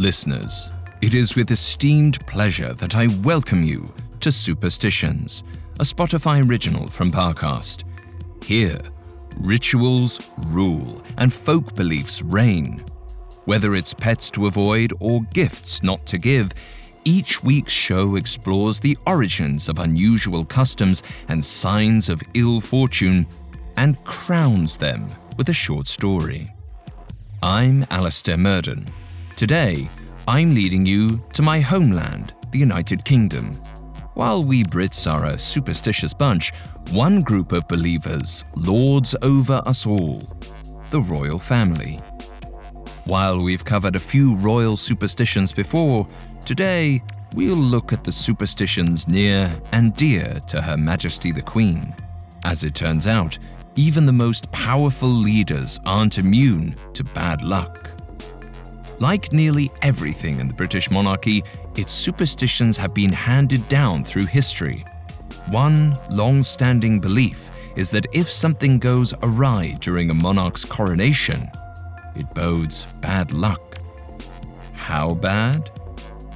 Listeners, it is with esteemed pleasure that I welcome you to Superstitions, a Spotify original from Parcast. Here, rituals rule and folk beliefs reign. Whether it's pets to avoid or gifts not to give, each week's show explores the origins of unusual customs and signs of ill fortune and crowns them with a short story. I'm Alastair Murden. Today, I'm leading you to my homeland, the United Kingdom. While we Brits are a superstitious bunch, one group of believers lords over us all the royal family. While we've covered a few royal superstitions before, today we'll look at the superstitions near and dear to Her Majesty the Queen. As it turns out, even the most powerful leaders aren't immune to bad luck. Like nearly everything in the British monarchy, its superstitions have been handed down through history. One long standing belief is that if something goes awry during a monarch's coronation, it bodes bad luck. How bad?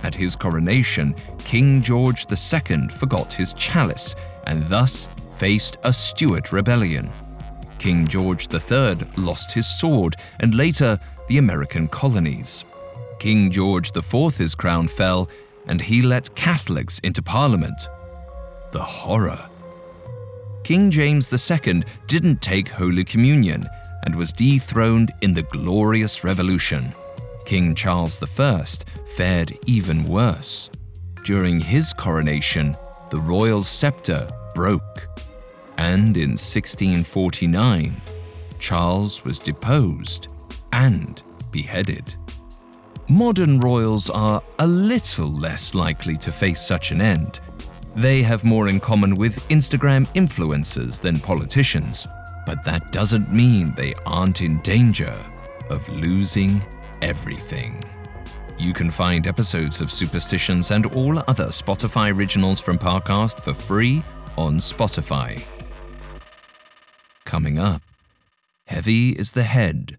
At his coronation, King George II forgot his chalice and thus faced a Stuart rebellion. King George III lost his sword and later the American colonies. King George IV's crown fell and he let Catholics into Parliament. The horror. King James II didn't take Holy Communion and was dethroned in the Glorious Revolution. King Charles I fared even worse. During his coronation, the royal scepter broke and in 1649, Charles was deposed and beheaded. Modern royals are a little less likely to face such an end. They have more in common with Instagram influencers than politicians, but that doesn't mean they aren't in danger of losing everything. You can find episodes of Superstitions and all other Spotify originals from Parcast for free on Spotify. Coming up, heavy is the head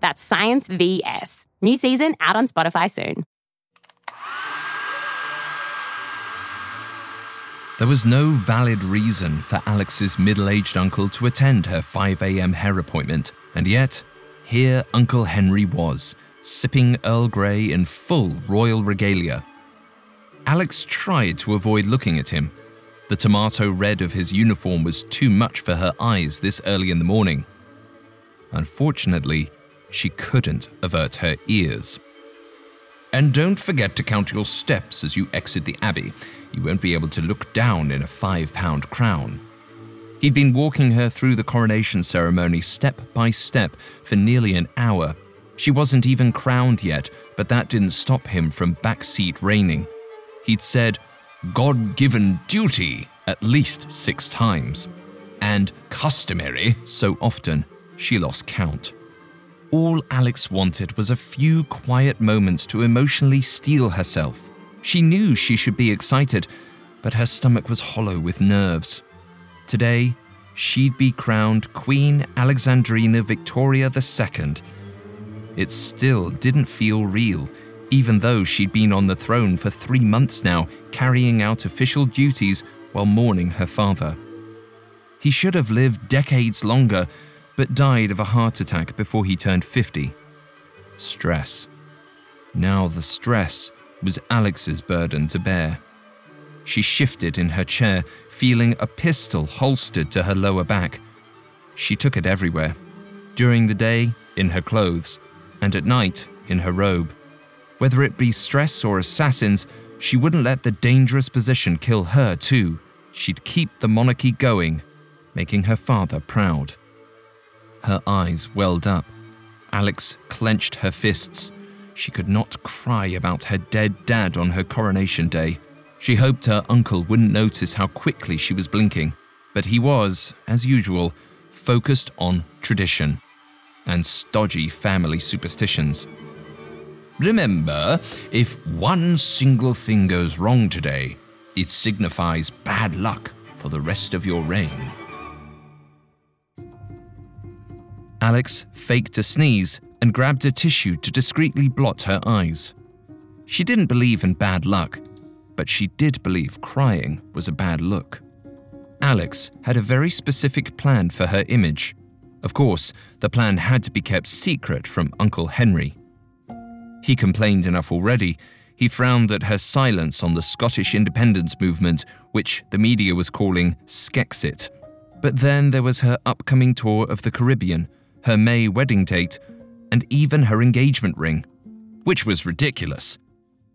That's Science VS. New season out on Spotify soon. There was no valid reason for Alix's middle aged uncle to attend her 5am hair appointment, and yet, here Uncle Henry was, sipping Earl Grey in full royal regalia. Alix tried to avoid looking at him, the tomato red of his uniform was too much for her eyes this early in the morning. Unfortunately, she couldn't avert her ears. And don't forget to count your steps as you exit the abbey. You won't be able to look down in a five pound crown. He'd been walking her through the coronation ceremony step by step for nearly an hour. She wasn't even crowned yet, but that didn't stop him from backseat reigning. He'd said, God given duty at least six times, and customary so often she lost count. All Alix wanted was a few quiet moments to emotionally steel herself. She knew she should be excited, but her stomach was hollow with nerves. Today, she'd be crowned Queen Alexandrina Victoria II. It still didn't feel real even though she'd been on the throne for three months now, carrying out official duties while mourning her father. He should have lived decades longer, but died of a heart attack before he turned 50. Stress. Now the stress was Alix's burden to bear. She shifted in her chair, feeling a pistol holstered to her lower back. She took it everywhere during the day, in her clothes, and at night, in her robe. Whether it be stress or assassins, she wouldn't let the dangerous position kill her, too. She'd keep the monarchy going, making her father proud. Her eyes welled up. Alix clenched her fists. she could not cry about her dead dad on her coronation day. She hoped her uncle wouldn't notice how quickly she was blinking, but he was, as usual, focused on tradition and stodgy family superstitions. Remember, if one single thing goes wrong today, it signifies bad luck for the rest of your reign. Alix faked a sneeze and grabbed a tissue to discreetly blot her eyes. She didn't believe in bad luck, but she did believe crying was a bad look. Alix had a very specific plan for her image. Of course, the plan had to be kept secret from Uncle Henry. He complained enough already. He frowned at her silence on the Scottish independence movement, which the media was calling Skexit. But then there was her upcoming tour of the Caribbean, her May wedding date, and even her engagement ring, which was ridiculous.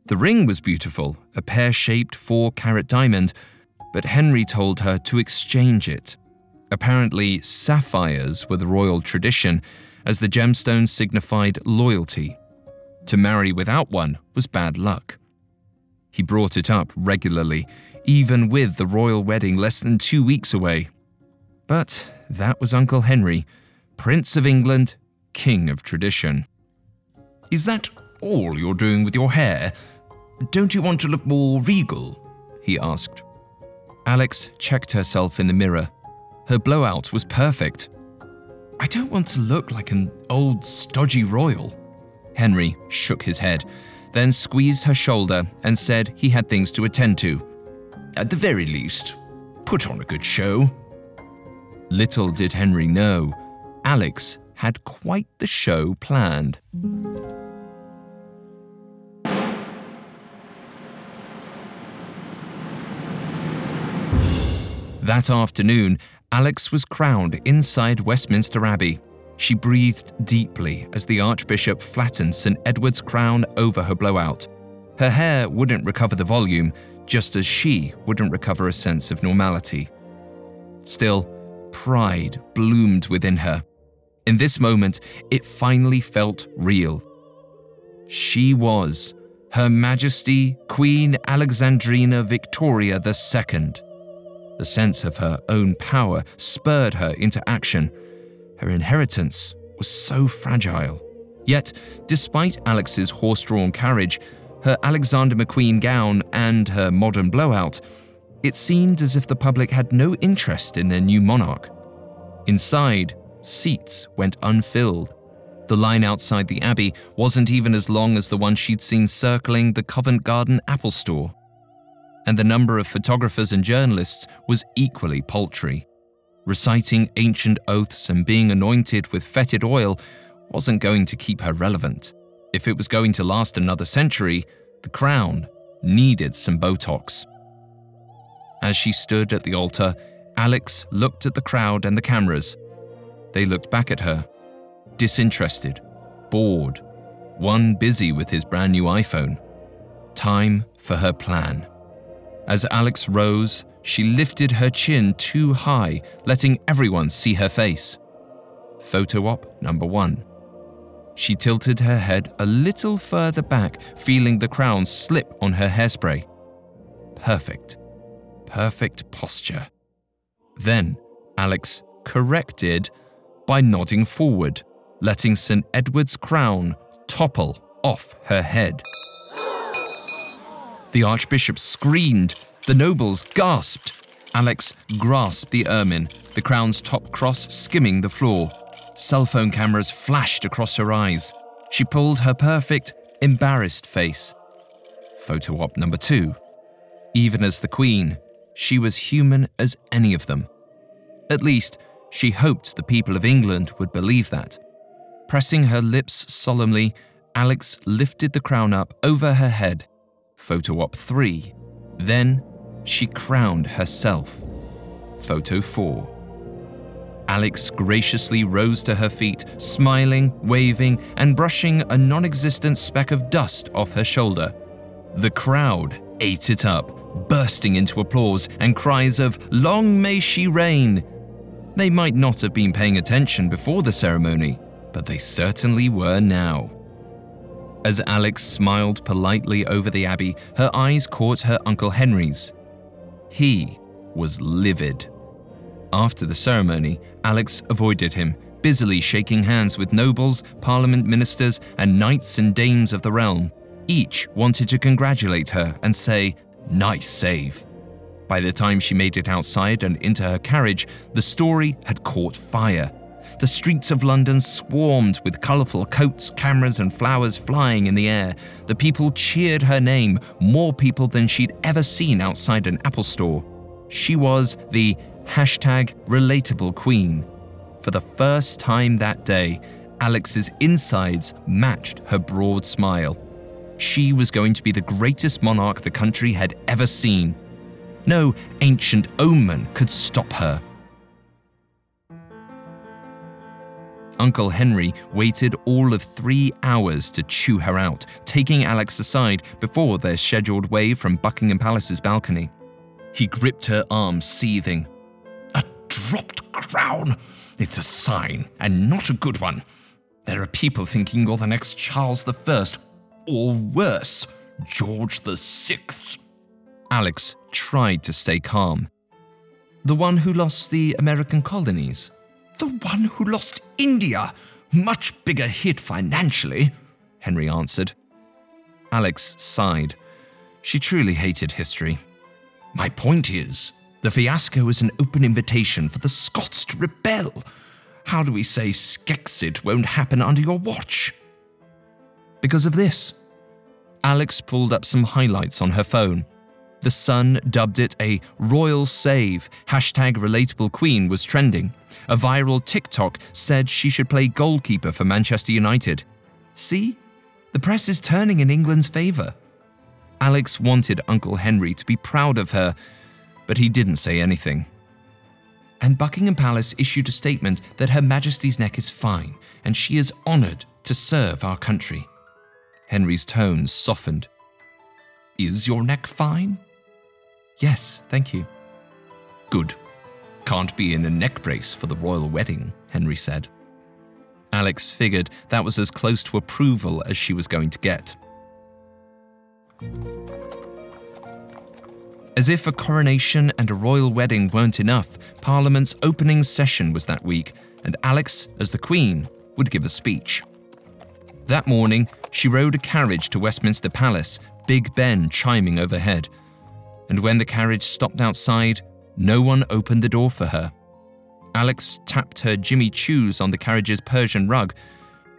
The ring was beautiful, a pear shaped four carat diamond, but Henry told her to exchange it. Apparently, sapphires were the royal tradition, as the gemstone signified loyalty. To marry without one was bad luck. He brought it up regularly, even with the royal wedding less than two weeks away. But that was Uncle Henry, Prince of England, King of Tradition. Is that all you're doing with your hair? Don't you want to look more regal? he asked. Alix checked herself in the mirror. Her blowout was perfect. I don't want to look like an old stodgy royal. Henry shook his head, then squeezed her shoulder and said he had things to attend to. At the very least, put on a good show. Little did Henry know, Alix had quite the show planned. That afternoon, Alix was crowned inside Westminster Abbey. She breathed deeply as the Archbishop flattened St. Edward's crown over her blowout. Her hair wouldn't recover the volume, just as she wouldn't recover a sense of normality. Still, pride bloomed within her. In this moment, it finally felt real. She was Her Majesty Queen Alexandrina Victoria II. The sense of her own power spurred her into action. Her inheritance was so fragile. Yet, despite Alix's horse drawn carriage, her Alexander McQueen gown, and her modern blowout, it seemed as if the public had no interest in their new monarch. Inside, seats went unfilled. The line outside the Abbey wasn't even as long as the one she'd seen circling the Covent Garden Apple store and the number of photographers and journalists was equally paltry. Reciting ancient oaths and being anointed with fetid oil wasn't going to keep her relevant. If it was going to last another century, the crown needed some Botox. As she stood at the altar, Alix looked at the crowd and the cameras. They looked back at her, disinterested, bored, one busy with his brand new iPhone. Time for her plan. As Alix rose, she lifted her chin too high, letting everyone see her face. Photo op number one. She tilted her head a little further back, feeling the crown slip on her hairspray. Perfect. Perfect posture. Then Alix corrected by nodding forward, letting St. Edward's crown topple off her head. The Archbishop screamed. The nobles gasped. Alix grasped the ermine, the crown's top cross skimming the floor. Cell phone cameras flashed across her eyes. She pulled her perfect, embarrassed face. Photo op number two. Even as the Queen, she was human as any of them. At least, she hoped the people of England would believe that. Pressing her lips solemnly, Alix lifted the crown up over her head Photo op 3. Then she crowned herself. Photo 4. Alix graciously rose to her feet, smiling, waving, and brushing a non existent speck of dust off her shoulder. The crowd ate it up, bursting into applause and cries of, Long may she reign! They might not have been paying attention before the ceremony, but they certainly were now. As Alix smiled politely over the Abbey, her eyes caught her Uncle Henry's. He was livid. After the ceremony, Alix avoided him, busily shaking hands with nobles, parliament ministers, and knights and dames of the realm. Each wanted to congratulate her and say, Nice save. By the time she made it outside and into her carriage, the story had caught fire. The streets of London swarmed with colourful coats, cameras, and flowers flying in the air. The people cheered her name, more people than she'd ever seen outside an Apple store. She was the hashtag relatable queen. For the first time that day, Alix's insides matched her broad smile. She was going to be the greatest monarch the country had ever seen. No ancient omen could stop her. Uncle Henry waited all of three hours to chew her out, taking Alix aside before their scheduled wave from Buckingham Palace's balcony. He gripped her arm, seething. A dropped crown! It's a sign, and not a good one. There are people thinking you're the next Charles I, or worse, George VI. Alix tried to stay calm. The one who lost the American colonies? The one who lost India. Much bigger hit financially, Henry answered. Alix sighed. She truly hated history. My point is, the fiasco is an open invitation for the Scots to rebel. How do we say Skexit won't happen under your watch? Because of this. Alix pulled up some highlights on her phone. The Sun dubbed it a royal save. Hashtag relatable queen was trending. A viral TikTok said she should play goalkeeper for Manchester United. See? The press is turning in England's favour. Alix wanted Uncle Henry to be proud of her, but he didn't say anything. And Buckingham Palace issued a statement that Her Majesty's neck is fine and she is honoured to serve our country. Henry's tones softened. Is your neck fine? Yes, thank you. Good. Can't be in a neck brace for the royal wedding, Henry said. Alix figured that was as close to approval as she was going to get. As if a coronation and a royal wedding weren't enough, Parliament's opening session was that week, and Alix, as the Queen, would give a speech. That morning, she rode a carriage to Westminster Palace, Big Ben chiming overhead and when the carriage stopped outside, no one opened the door for her. Alix tapped her Jimmy Choos on the carriage's Persian rug.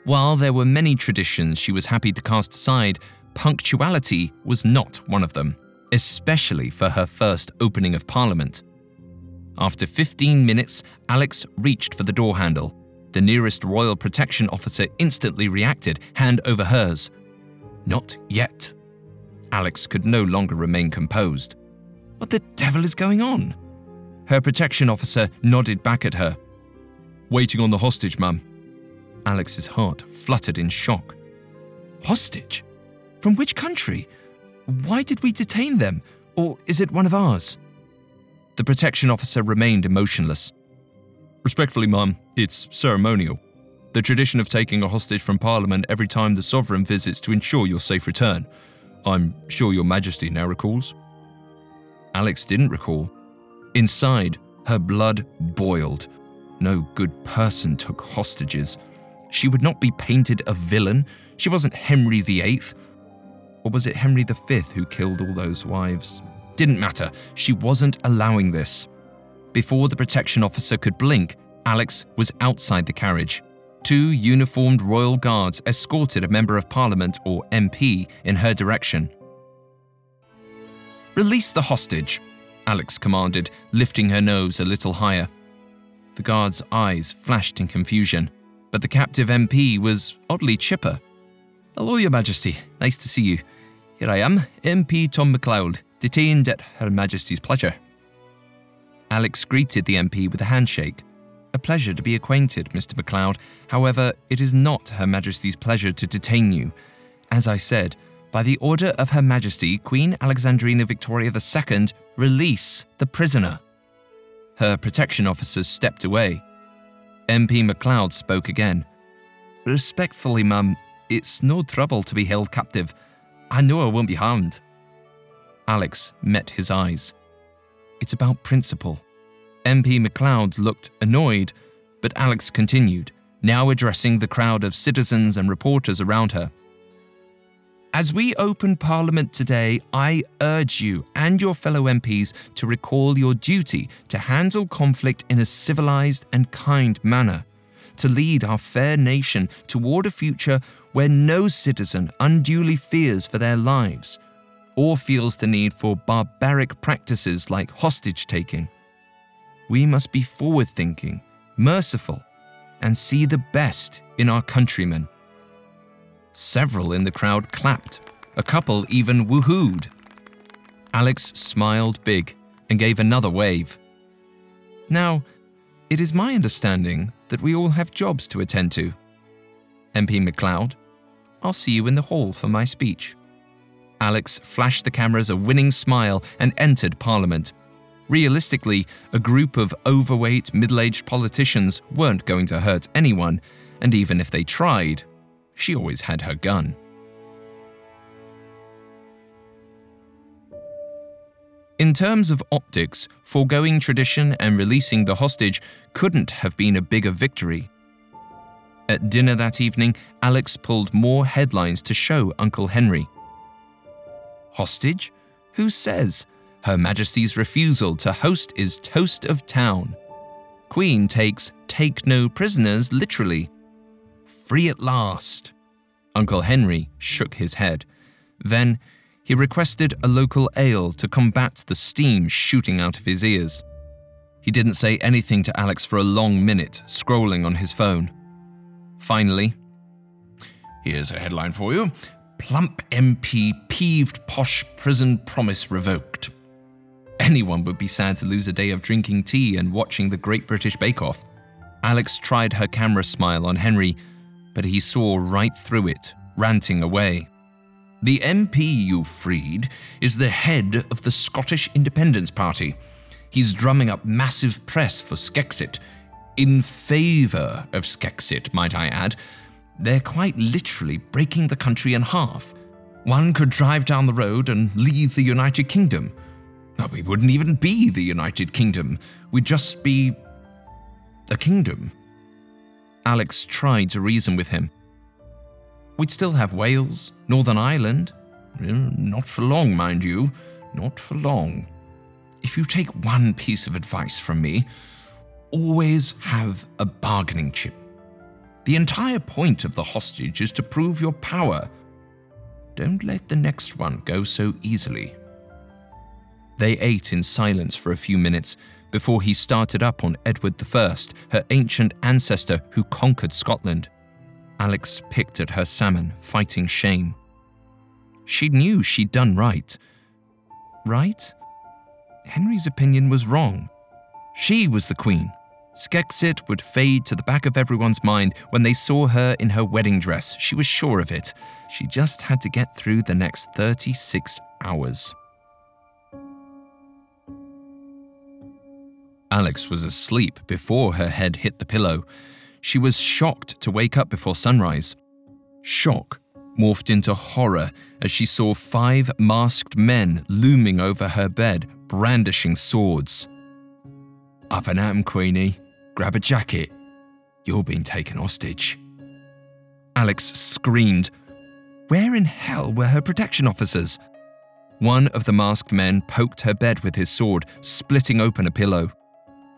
While there were many traditions she was happy to cast aside, punctuality was not one of them, especially for her first opening of Parliament. After 15 minutes, Alix reached for the door handle. The nearest royal protection officer instantly reacted, hand over hers. Not yet. Alix could no longer remain composed. What the devil is going on? Her protection officer nodded back at her. Waiting on the hostage, ma'am. Alix's heart fluttered in shock. Hostage? From which country? Why did we detain them? Or is it one of ours? The protection officer remained emotionless. Respectfully, ma'am, it's ceremonial. The tradition of taking a hostage from Parliament every time the sovereign visits to ensure your safe return. I'm sure your majesty now recalls. Alix didn't recall. Inside, her blood boiled. No good person took hostages. She would not be painted a villain. She wasn't Henry VIII. Or was it Henry V who killed all those wives? Didn't matter. She wasn't allowing this. Before the protection officer could blink, Alix was outside the carriage. Two uniformed royal guards escorted a member of parliament, or MP, in her direction. Release the hostage, Alix commanded, lifting her nose a little higher. The guard's eyes flashed in confusion, but the captive MP was oddly chipper. Hello, Your Majesty. Nice to see you. Here I am, MP Tom MacLeod, detained at Her Majesty's pleasure. Alix greeted the MP with a handshake. A pleasure to be acquainted, Mr. MacLeod. However, it is not Her Majesty's pleasure to detain you. As I said, by the order of Her Majesty, Queen Alexandrina Victoria II, release the prisoner. Her protection officers stepped away. MP MacLeod spoke again. Respectfully, ma'am, It's no trouble to be held captive. I know I won't be harmed. Alix met his eyes. It's about principle. MP MacLeod looked annoyed, but Alix continued, now addressing the crowd of citizens and reporters around her. As we open Parliament today, I urge you and your fellow MPs to recall your duty to handle conflict in a civilised and kind manner, to lead our fair nation toward a future where no citizen unduly fears for their lives or feels the need for barbaric practices like hostage taking. We must be forward thinking, merciful, and see the best in our countrymen. Several in the crowd clapped, a couple even woohooed. Alix smiled big and gave another wave. Now, it is my understanding that we all have jobs to attend to. MP MacLeod, I'll see you in the hall for my speech. Alix flashed the cameras a winning smile and entered Parliament. Realistically, a group of overweight, middle aged politicians weren't going to hurt anyone, and even if they tried, she always had her gun. In terms of optics, foregoing tradition and releasing the hostage couldn't have been a bigger victory. At dinner that evening, Alix pulled more headlines to show Uncle Henry. Hostage? Who says? Her Majesty's refusal to host is toast of town. Queen takes take no prisoners literally. Free at last. Uncle Henry shook his head. Then he requested a local ale to combat the steam shooting out of his ears. He didn't say anything to Alix for a long minute, scrolling on his phone. Finally, here's a headline for you Plump MP peeved posh prison promise revoked. Anyone would be sad to lose a day of drinking tea and watching the Great British Bake Off. Alix tried her camera smile on Henry, but he saw right through it, ranting away. The MP you freed is the head of the Scottish Independence Party. He's drumming up massive press for Skexit. In favour of Skexit, might I add, they're quite literally breaking the country in half. One could drive down the road and leave the United Kingdom. We wouldn't even be the United Kingdom. We'd just be. a kingdom. Alix tried to reason with him. We'd still have Wales, Northern Ireland. Mm, not for long, mind you. Not for long. If you take one piece of advice from me, always have a bargaining chip. The entire point of the hostage is to prove your power. Don't let the next one go so easily. They ate in silence for a few minutes before he started up on Edward I, her ancient ancestor who conquered Scotland. Alix picked at her salmon, fighting shame. She knew she'd done right. Right? Henry's opinion was wrong. She was the queen, Skexit would fade to the back of everyone's mind when they saw her in her wedding dress. She was sure of it. She just had to get through the next 36 hours. Alix was asleep before her head hit the pillow. She was shocked to wake up before sunrise. Shock morphed into horror as she saw five masked men looming over her bed, brandishing swords. Up and 'em, Queenie, Grab a jacket. You're being taken hostage. Alix screamed. Where in hell were her protection officers? One of the masked men poked her bed with his sword, splitting open a pillow.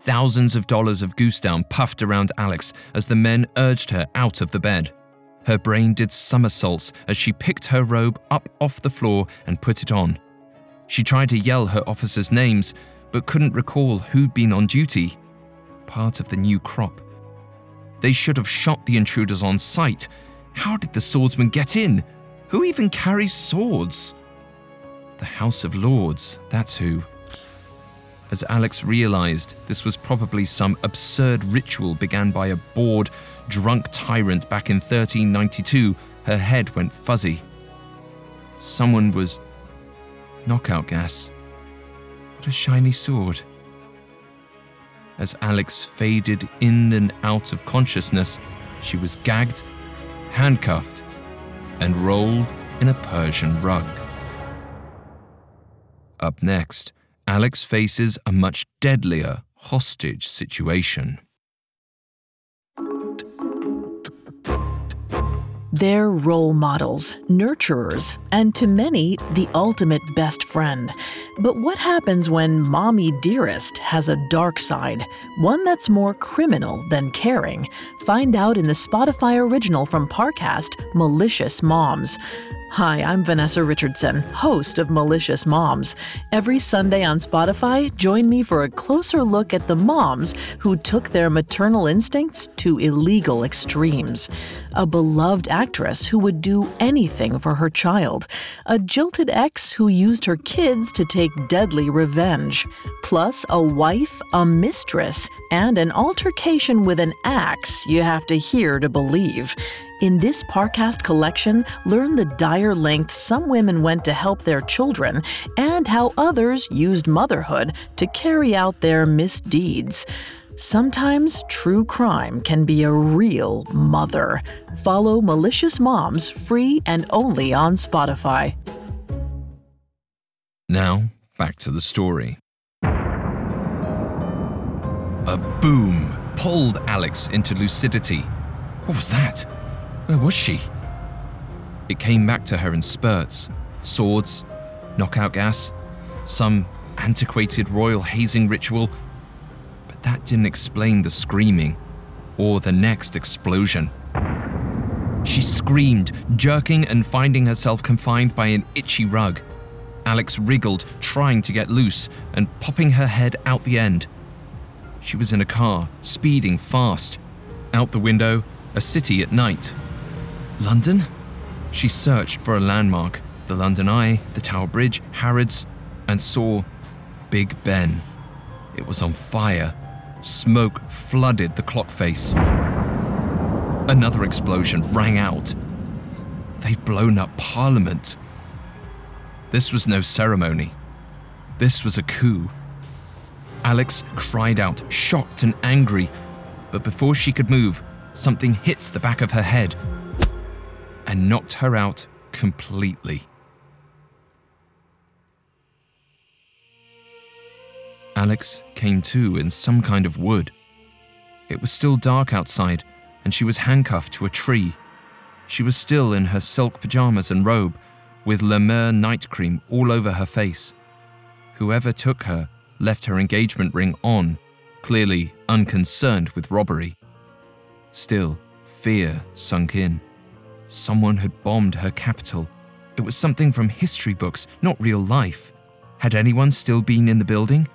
Thousands of dollars of goose down puffed around Alix as the men urged her out of the bed. Her brain did somersaults as she picked her robe up off the floor and put it on. She tried to yell her officers' names, but couldn't recall who'd been on duty part of the new crop. They should have shot the intruders on sight. How did the swordsman get in? Who even carries swords? The House of Lords, that's who. As Alix realized, this was probably some absurd ritual began by a bored, drunk tyrant back in 1392, her head went fuzzy. Someone was. knockout gas. What a shiny sword. As Alix faded in and out of consciousness, she was gagged, handcuffed, and rolled in a Persian rug. Up next, Alix faces a much deadlier hostage situation. They're role models, nurturers, and to many, the ultimate best friend. But what happens when Mommy Dearest has a dark side, one that's more criminal than caring? Find out in the Spotify original from Parcast, Malicious Moms. Hi, I'm Vanessa Richardson, host of Malicious Moms. Every Sunday on Spotify, join me for a closer look at the moms who took their maternal instincts to illegal extremes. A beloved actress who would do anything for her child. A jilted ex who used her kids to take deadly revenge. Plus, a wife, a mistress, and an altercation with an axe you have to hear to believe. In this Parcast collection, learn the dire lengths some women went to help their children and how others used motherhood to carry out their misdeeds. Sometimes true crime can be a real mother. Follow Malicious Moms free and only on Spotify. Now, back to the story. A boom pulled Alix into lucidity. What was that? Where was she? It came back to her in spurts swords, knockout gas, some antiquated royal hazing ritual. But that didn't explain the screaming or the next explosion. She screamed, jerking and finding herself confined by an itchy rug. Alix wriggled, trying to get loose and popping her head out the end. She was in a car, speeding fast. Out the window, a city at night. London? She searched for a landmark the London Eye, the Tower Bridge, Harrods, and saw Big Ben. It was on fire. Smoke flooded the clock face. Another explosion rang out. They'd blown up Parliament. This was no ceremony. This was a coup. Alix cried out, shocked and angry, but before she could move, something hit the back of her head and knocked her out completely. Alix came to in some kind of wood. It was still dark outside, and she was handcuffed to a tree. She was still in her silk pajamas and robe, with La Mer night cream all over her face. Whoever took her left her engagement ring on, clearly unconcerned with robbery. Still, fear sunk in. Someone had bombed her capital. It was something from history books, not real life. Had anyone still been in the building?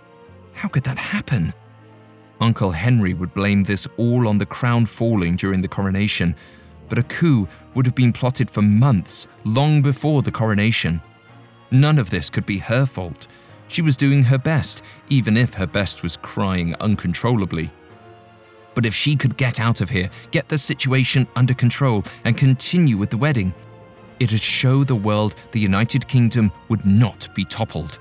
How could that happen? Uncle Henry would blame this all on the crown falling during the coronation, but a coup would have been plotted for months, long before the coronation. None of this could be her fault. She was doing her best, even if her best was crying uncontrollably. But if she could get out of here, get the situation under control, and continue with the wedding, it'd show the world the United Kingdom would not be toppled.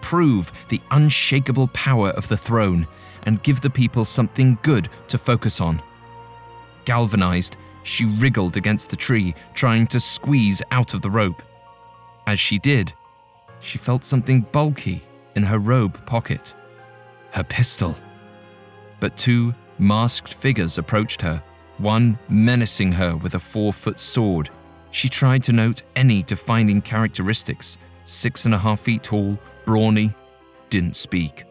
Prove the unshakable power of the throne and give the people something good to focus on. Galvanized, she wriggled against the tree, trying to squeeze out of the rope. As she did, she felt something bulky in her robe pocket her pistol. But two masked figures approached her, one menacing her with a four foot sword. She tried to note any defining characteristics six and a half feet tall, brawny, didn't speak.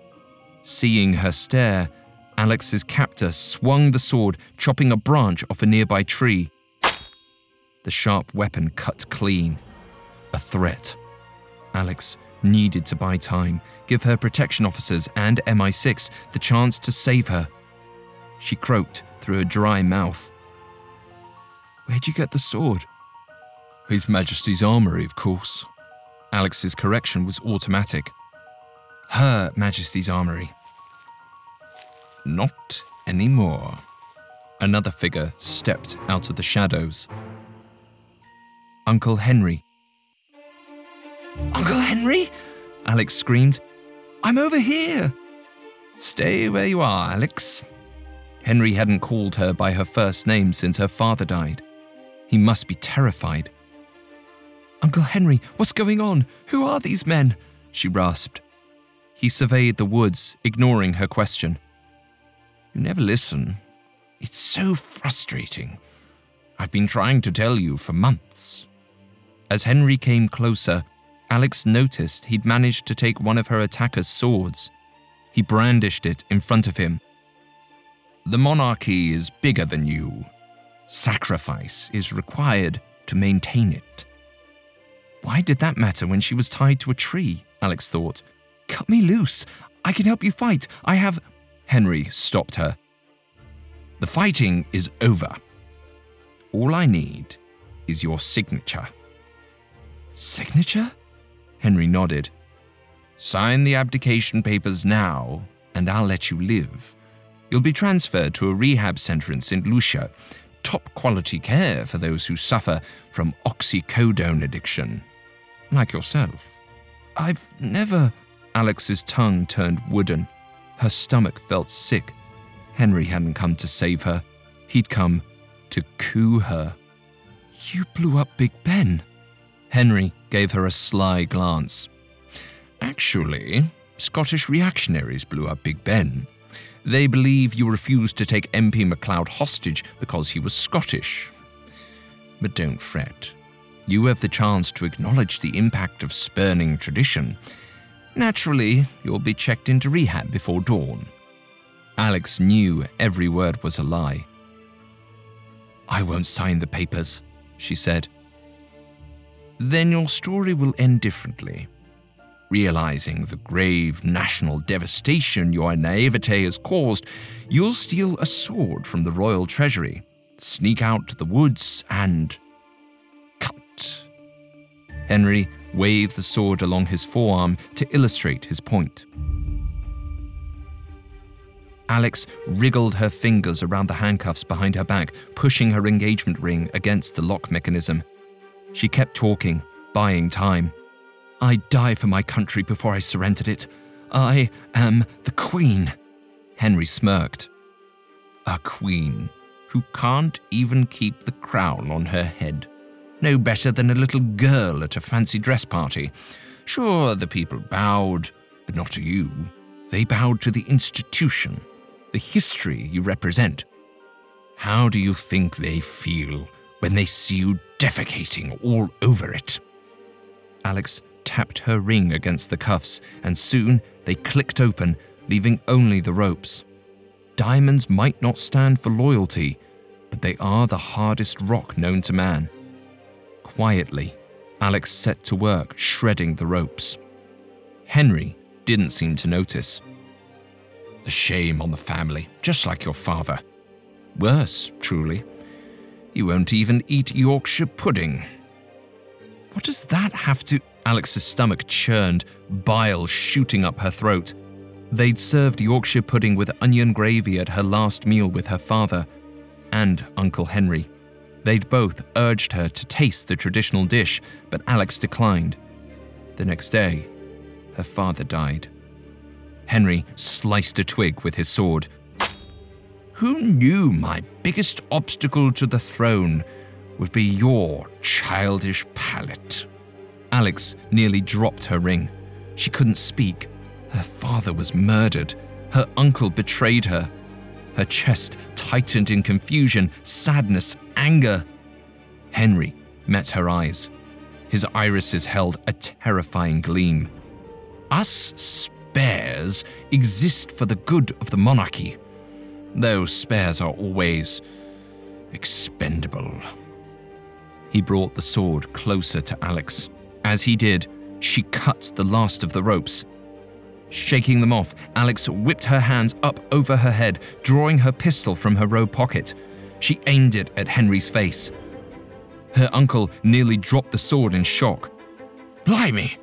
Seeing her stare, Alix's captor swung the sword, chopping a branch off a nearby tree. The sharp weapon cut clean. A threat. Alix needed to buy time, give her protection officers and MI6 the chance to save her. She croaked through her dry mouth. Where'd you get the sword? His Majesty's armory, of course. Alix's correction was automatic. Her Majesty's armory. Not anymore. Another figure stepped out of the shadows. Uncle Henry. Uncle Henry? Alix screamed. I'm over here. Stay where you are, Alix. Henry hadn't called her by her first name since her father died. He must be terrified. Uncle Henry, what's going on? Who are these men? She rasped. He surveyed the woods, ignoring her question. You never listen. It's so frustrating. I've been trying to tell you for months. As Henry came closer, Alix noticed he'd managed to take one of her attacker's swords. He brandished it in front of him. The monarchy is bigger than you. Sacrifice is required to maintain it. Why did that matter when she was tied to a tree? Alix thought. Cut me loose. I can help you fight. I have. Henry stopped her. The fighting is over. All I need is your signature. Signature? Henry nodded. Sign the abdication papers now, and I'll let you live. You'll be transferred to a rehab center in St. Lucia. Top quality care for those who suffer from oxycodone addiction. Like yourself. I've never. Alix's tongue turned wooden. Her stomach felt sick. Henry hadn't come to save her, he'd come to coup her. You blew up Big Ben. Henry gave her a sly glance. Actually, Scottish reactionaries blew up Big Ben. They believe you refused to take MP MacLeod hostage because he was Scottish. But don't fret. You have the chance to acknowledge the impact of spurning tradition. Naturally, you'll be checked into rehab before dawn. Alix knew every word was a lie. I won't sign the papers, she said. Then your story will end differently. Realizing the grave national devastation your naivete has caused, you'll steal a sword from the royal treasury, sneak out to the woods, and. cut. Henry waved the sword along his forearm to illustrate his point. Alix wriggled her fingers around the handcuffs behind her back, pushing her engagement ring against the lock mechanism. She kept talking, buying time. I'd die for my country before I surrendered it. I am the Queen. Henry smirked. A queen who can't even keep the crown on her head. No better than a little girl at a fancy dress party. Sure, the people bowed, but not to you. They bowed to the institution, the history you represent. How do you think they feel when they see you defecating all over it? Alix tapped her ring against the cuffs, and soon they clicked open, leaving only the ropes. Diamonds might not stand for loyalty, but they are the hardest rock known to man. Quietly, Alix set to work shredding the ropes. Henry didn't seem to notice. A shame on the family, just like your father. Worse, truly. You won't even eat Yorkshire pudding. What does that have to. Alix's stomach churned, bile shooting up her throat. They'd served Yorkshire pudding with onion gravy at her last meal with her father and Uncle Henry. They'd both urged her to taste the traditional dish, but Alix declined. The next day, her father died. Henry sliced a twig with his sword. Who knew my biggest obstacle to the throne would be your childish palate? Alix nearly dropped her ring. She couldn't speak. Her father was murdered. Her uncle betrayed her. Her chest tightened in confusion, sadness, anger. Henry met her eyes. His irises held a terrifying gleam. Us spares exist for the good of the monarchy. Those spares are always expendable. He brought the sword closer to Alix. As he did, she cut the last of the ropes. Shaking them off, Alix whipped her hands up over her head, drawing her pistol from her robe pocket. She aimed it at Henry's face. Her uncle nearly dropped the sword in shock. Blimey!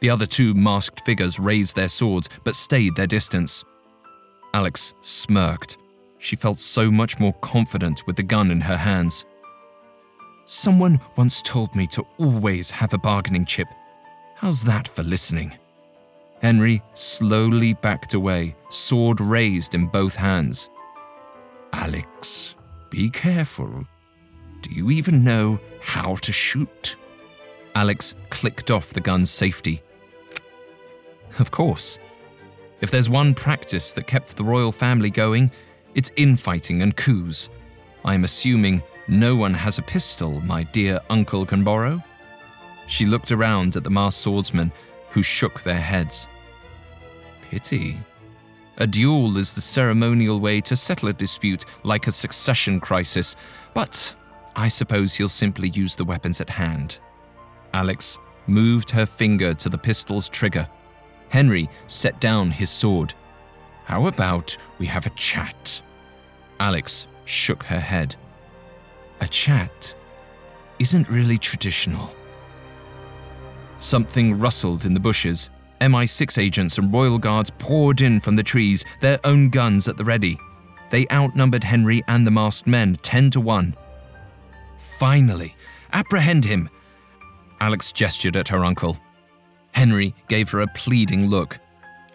The other two masked figures raised their swords but stayed their distance. Alix smirked. She felt so much more confident with the gun in her hands. Someone once told me to always have a bargaining chip. How's that for listening? Henry slowly backed away, sword raised in both hands. Alix, be careful. Do you even know how to shoot? Alix clicked off the gun's safety. Of course. If there's one practice that kept the royal family going, it's infighting and coups. I'm assuming no one has a pistol my dear uncle can borrow? She looked around at the masked swordsmen, who shook their heads. Pity. A duel is the ceremonial way to settle a dispute like a succession crisis, but I suppose he'll simply use the weapons at hand. Alix moved her finger to the pistol's trigger. Henry set down his sword. How about we have a chat? Alix shook her head. A chat isn't really traditional. Something rustled in the bushes. MI6 agents and royal guards poured in from the trees, their own guns at the ready. They outnumbered Henry and the masked men 10 to 1. Finally, apprehend him! Alix gestured at her uncle. Henry gave her a pleading look.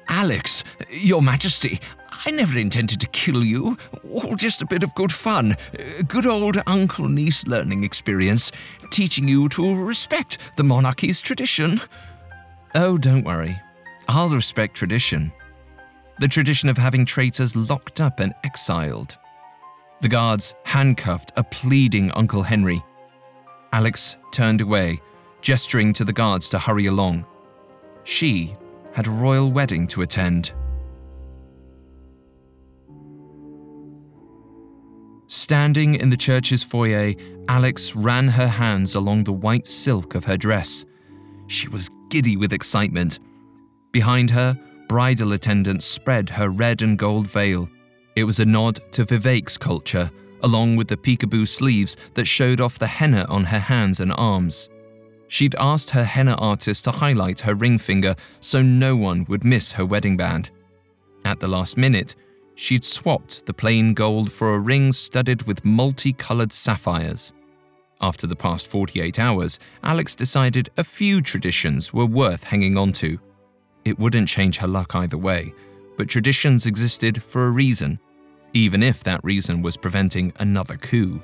Alix, Your Majesty, I never intended to kill you. All just a bit of good fun. A Good old uncle niece learning experience, teaching you to respect the monarchy's tradition. Oh, don't worry. I'll respect tradition. The tradition of having traitors locked up and exiled. The guards handcuffed a pleading Uncle Henry. Alix turned away, gesturing to the guards to hurry along. She had a royal wedding to attend. Standing in the church's foyer, Alix ran her hands along the white silk of her dress. She was giddy with excitement. Behind her, bridal attendants spread her red and gold veil. It was a nod to Vivek's culture, along with the peekaboo sleeves that showed off the henna on her hands and arms. She'd asked her henna artist to highlight her ring finger so no one would miss her wedding band. At the last minute, she'd swapped the plain gold for a ring studded with multicolored sapphires. After the past 48 hours, Alix decided a few traditions were worth hanging on to. It wouldn't change her luck either way, but traditions existed for a reason, even if that reason was preventing another coup.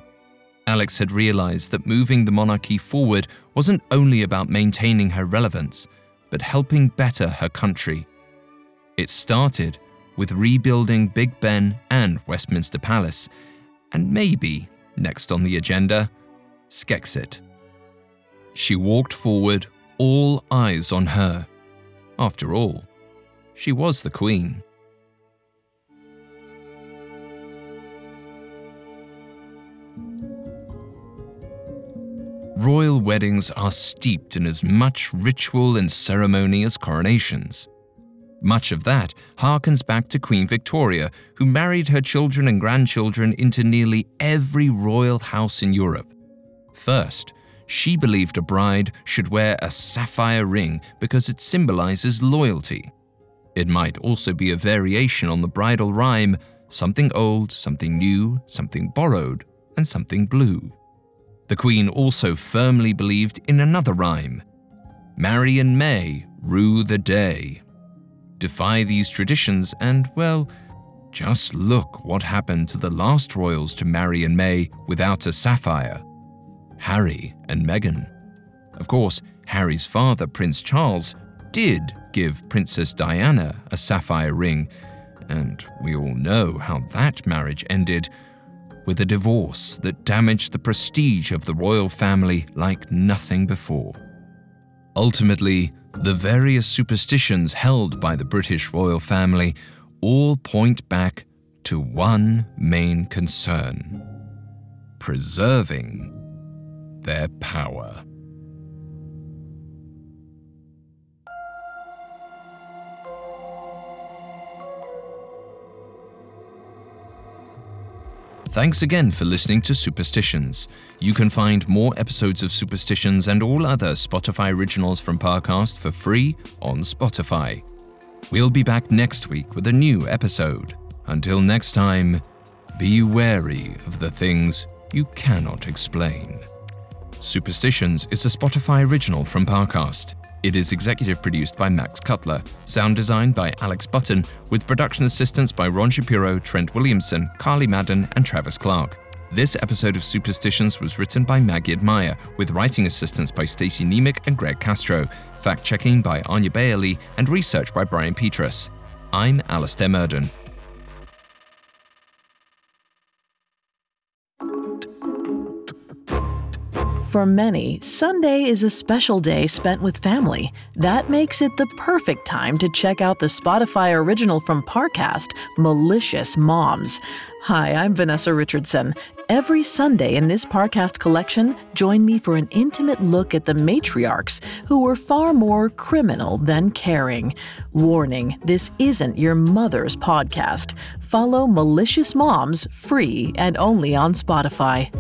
Alix had realized that moving the monarchy forward wasn't only about maintaining her relevance, but helping better her country. It started with rebuilding Big Ben and Westminster Palace, and maybe, next on the agenda, Skexit. She walked forward, all eyes on her. After all, she was the Queen. Royal weddings are steeped in as much ritual and ceremony as coronations. Much of that harkens back to Queen Victoria, who married her children and grandchildren into nearly every royal house in Europe. First, she believed a bride should wear a sapphire ring because it symbolizes loyalty. It might also be a variation on the bridal rhyme something old, something new, something borrowed, and something blue. The Queen also firmly believed in another rhyme Marry and May, rue the day. Defy these traditions, and, well, just look what happened to the last royals to marry in May without a sapphire Harry and Meghan. Of course, Harry's father, Prince Charles, did give Princess Diana a sapphire ring, and we all know how that marriage ended with a divorce that damaged the prestige of the royal family like nothing before. Ultimately, the various superstitions held by the British royal family all point back to one main concern preserving their power. Thanks again for listening to Superstitions. You can find more episodes of Superstitions and all other Spotify originals from Parcast for free on Spotify. We'll be back next week with a new episode. Until next time, be wary of the things you cannot explain. Superstitions is a Spotify original from Parcast. It is executive produced by Max Cutler, sound designed by Alex Button, with production assistance by Ron Shapiro, Trent Williamson, Carly Madden, and Travis Clark. This episode of Superstitions was written by Maggie Meyer, with writing assistance by Stacey Nemec and Greg Castro, fact checking by Anya Bailey, and research by Brian Petrus. I'm Alastair Murden. For many, Sunday is a special day spent with family. That makes it the perfect time to check out the Spotify original from Parcast, Malicious Moms. Hi, I'm Vanessa Richardson. Every Sunday in this Parcast collection, join me for an intimate look at the matriarchs who were far more criminal than caring. Warning this isn't your mother's podcast. Follow Malicious Moms free and only on Spotify.